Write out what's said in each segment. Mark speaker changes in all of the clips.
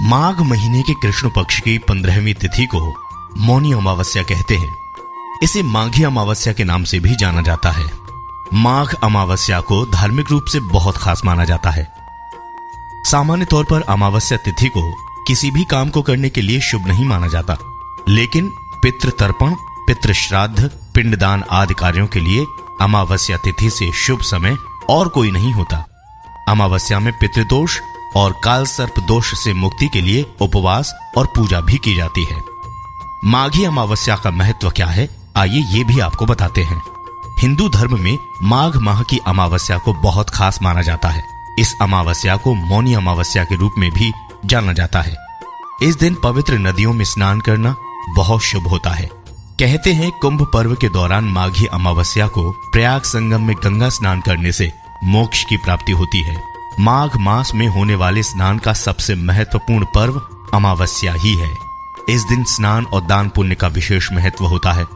Speaker 1: माघ महीने के कृष्ण पक्ष की पंद्रहवीं तिथि को मौनी अमावस्या कहते हैं। इसे माघी अमावस्या के नाम से भी जाना जाता है। माघ अमावस्या को धार्मिक रूप से बहुत खास माना जाता है। सामान्य तौर पर अमावस्या तिथि को किसी भी काम को करने के लिए शुभ नहीं माना जाता। लेकिन पितृ तर्पण पितृ श्राद्ध पिंडदान आदि कार्यों के लिए अमावस्या तिथि से शुभ समय और कोई नहीं होता। अमावस्या में पितृदोष और काल सर्प दोष से मुक्ति के लिए उपवास और पूजा भी की जाती है। माघी अमावस्या का महत्व क्या है? आइए ये भी आपको बताते हैं। हिंदू धर्म में माघ माह की अमावस्या को बहुत खास माना जाता है। इस अमावस्या को मौनी अमावस्या के रूप में भी जाना जाता है। इस दिन पवित्र नदियों में स्नान करना बहुत शुभ होता है। कहते हैं कुंभ पर्व के दौरान माघी अमावस्या को प्रयाग संगम में गंगा स्नान करने से मोक्ष की प्राप्ति होती है। माघ मास में होने वाले स्नान का सबसे महत्वपूर्ण पर्व अमावस्या ही है। इस दिन स्नान और दान पुण्य का विशेष महत्व होता है।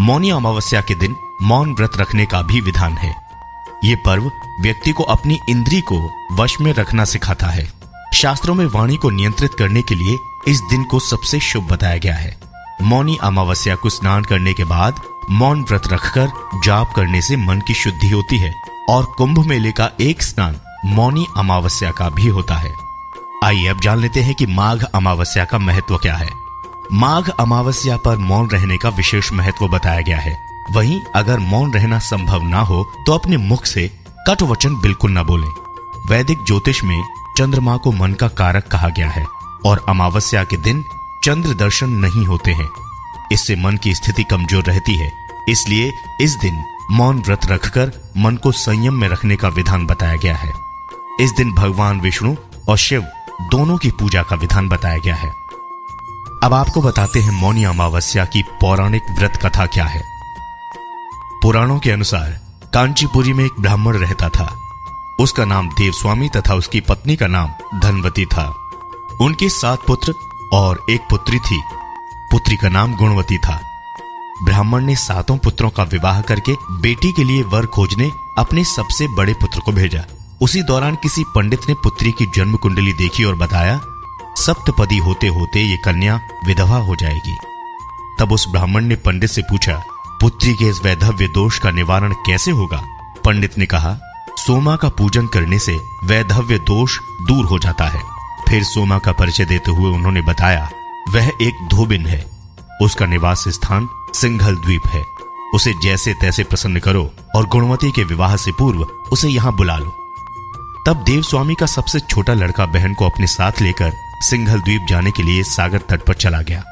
Speaker 1: मौनी अमावस्या के दिन मौन व्रत रखने का भी विधान है। ये पर्व व्यक्ति को अपनी इंद्री को वश में रखना सिखाता है। शास्त्रों में वाणी को नियंत्रित करने के लिए इस दिन को सबसे शुभ बताया गया है। मौनी अमावस्या को स्नान करने के बाद मौन व्रत रखकर जाप करने से मन की शुद्धि होती है और कुंभ मेले का एक स्नान मौनी अमावस्या का भी होता है। आइए अब जान लेते हैं कि माघ अमावस्या का महत्व क्या है। माघ अमावस्या पर मौन रहने का विशेष महत्व बताया गया है। वहीं अगर मौन रहना संभव ना हो तो अपने मुख से कट वचन बिल्कुल न बोले। वैदिक ज्योतिष में चंद्रमा को मन का कारक कहा गया है और अमावस्या के दिन चंद्र दर्शन नहीं होते हैं। इससे मन की स्थिति कमज़ोर रहती है, इसलिए इस दिन मौन व्रत रखकर मन को संयम में रखने का विधान बताया गया है। इस दिन भगवान विष्णु और शिव दोनों की पूजा का विधान बताया गया है। अब आपको बताते हैं मौनी अमावस्या की पौराणिक व्रत कथा क्या है। पुराणों के अनुसार कांचीपुरी में एक ब्राह्मण रहता था। उसका नाम देवस्वामी तथा उसकी पत्नी का नाम धनवती था। उनके सात पुत्र और एक पुत्री थी। पुत्री का नाम गुणवती था। ब्राह्मण ने सातों पुत्रों का विवाह करके बेटी के लिए वर खोजने अपने सबसे बड़े पुत्र को भेजा। उसी दौरान किसी पंडित ने पुत्री की जन्म कुंडली देखी और बताया, सप्तपदी होते होते ये कन्या विधवा हो जाएगी। तब उस ब्राह्मण ने पंडित से पूछा, पुत्री के इस वैधव्य दोष का निवारण कैसे होगा? पंडित ने कहा, सोमा का पूजन करने से वैधव्य दोष दूर हो जाता है। फिर सोमा का परिचय देते हुए उन्होंने बताया, वह एक धोबिन है। उसका निवास स्थान सिंघल द्वीप है। उसे जैसे तैसे प्रसन्न करो और गुणवती के विवाह से पूर्व उसे यहाँ बुला लो। तब देव स्वामी का सबसे छोटा लड़का बहन को अपने साथ लेकर सिंघल द्वीप जाने के लिए सागर तट पर चला गया।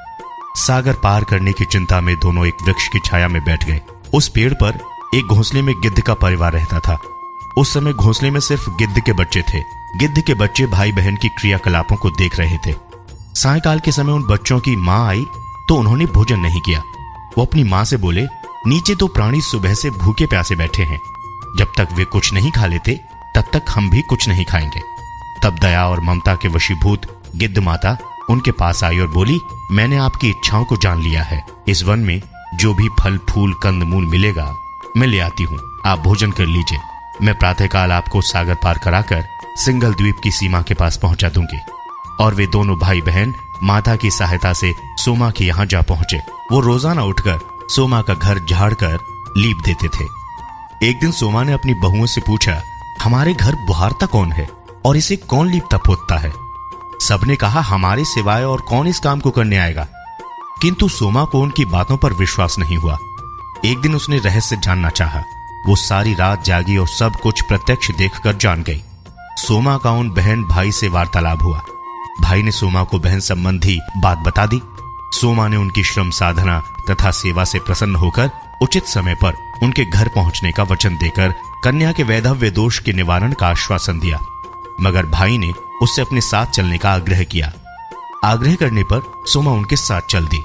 Speaker 1: सागर पार करने की चिंता में दोनों एक वृक्ष की छाया में बैठ गए। उस पेड़ पर एक घोंसले में गिद्ध का परिवार रहता था। उस समय घोंसले में सिर्फ़ गिद्ध के बच्चे थे। गिद्ध के बच्चे भाई बहन की क्रियाकलापों को देख रहे थे। सायकाल के समय उन बच्चों की माँ आई तो उन्होंने भोजन नहीं किया। वो अपनी माँ से बोले, नीचे तो प्राणी सुबह से भूखे प्यासे बैठे हैं। जब तक वे कुछ नहीं खा लेते तब तक हम भी कुछ नहीं खाएँगे। तब दया और ममता के वशीभूत गिद्ध माता उनके पास आई और बोली, मैंने आपकी इच्छाओं को जान लिया है। इस वन में जो भी फल, फूल, कंद, मूल मिलेगा, मैं ले आती हूँ। आप भोजन कर लीजिए। मैं प्रातःकाल आपको सागर पार कराकर सिंगल द्वीप की सीमा के पास पहुँचा दूँगी। और वे दोनों भाई बहन माता की सहायता से सोमा के यहाँ जा पहुँचे। वो रोज़ाना उठकर सोमा का घर झाड़ कर लीप देते थे। एक दिन सोमा ने अपनी बहुओं से पूछा हमारे घर बुहारता कौन है और इसे कौन लीपता पोतता है? सबने कहा, हमारे सिवाय और कौन इस काम को करने आएगा? किंतु सोमा को उनकी बातों पर विश्वास नहीं हुआ। एक दिन उसने रहस्य जानना चाहा। वो सारी रात जागी और सब कुछ प्रत्यक्ष देखकर जान गई। सोमा का उन बहन भाई से वार्तालाप हुआ। भाई ने सोमा को बहन संबंधी बात बता दी। सोमा ने उनकी श्रम साधना तथा सेवा से प्रसन्न होकर उचित समय पर उनके घर पहुँचने का वचन देकर कन्या के वैधव्य दोष के निवारण का आश्वासन दिया। मगर भाई ने उससे अपने साथ चलने का आग्रह किया। आग्रह करने पर सोमा उनके साथ चल दी।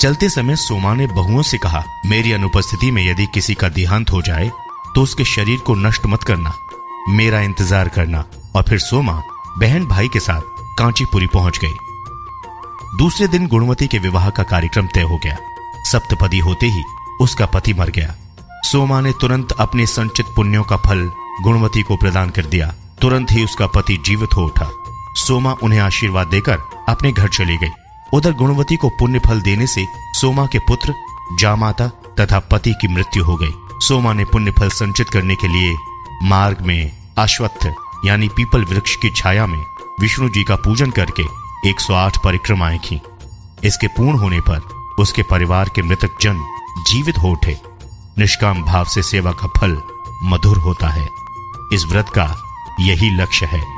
Speaker 1: चलते समय सोमा ने बहुओं से कहा, मेरी अनुपस्थिति में यदि किसी का देहांत हो जाए तो उसके शरीर को नष्ट मत करना, मेरा इंतज़ार करना। और फिर सोमा बहन भाई के साथ कांचीपुरी पहुँच गई। दूसरे दिन गुणवती के विवाह का कार्यक्रम तय हो गया। सप्तपदी होते ही उसका पति मर गया। सोमा ने तुरंत अपने संचित पुण्यों का फल, गुणवती को प्रदान कर दिया। तुरंत ही उसका पति जीवित हो उठा। सोमा उन्हें आशीर्वाद देकर अपने घर चली गई। उधर गुणवती को पुण्य फल देने से सोमा के पुत्र, जामाता तथा पति की मृत्यु हो गई। सोमा ने पुण्य फल संचित करने के लिए मार्ग में अश्वत्थ, यानी पीपल वृक्ष की छाया में विष्णु जी का पूजन करके 108 परिक्रमाएँ की इसके पूर्ण होने पर उसके परिवार के मृतक जन जीवित हो उठे। निष्काम भाव से सेवा का फल मधुर होता है। इस व्रत का यही लक्ष्य है।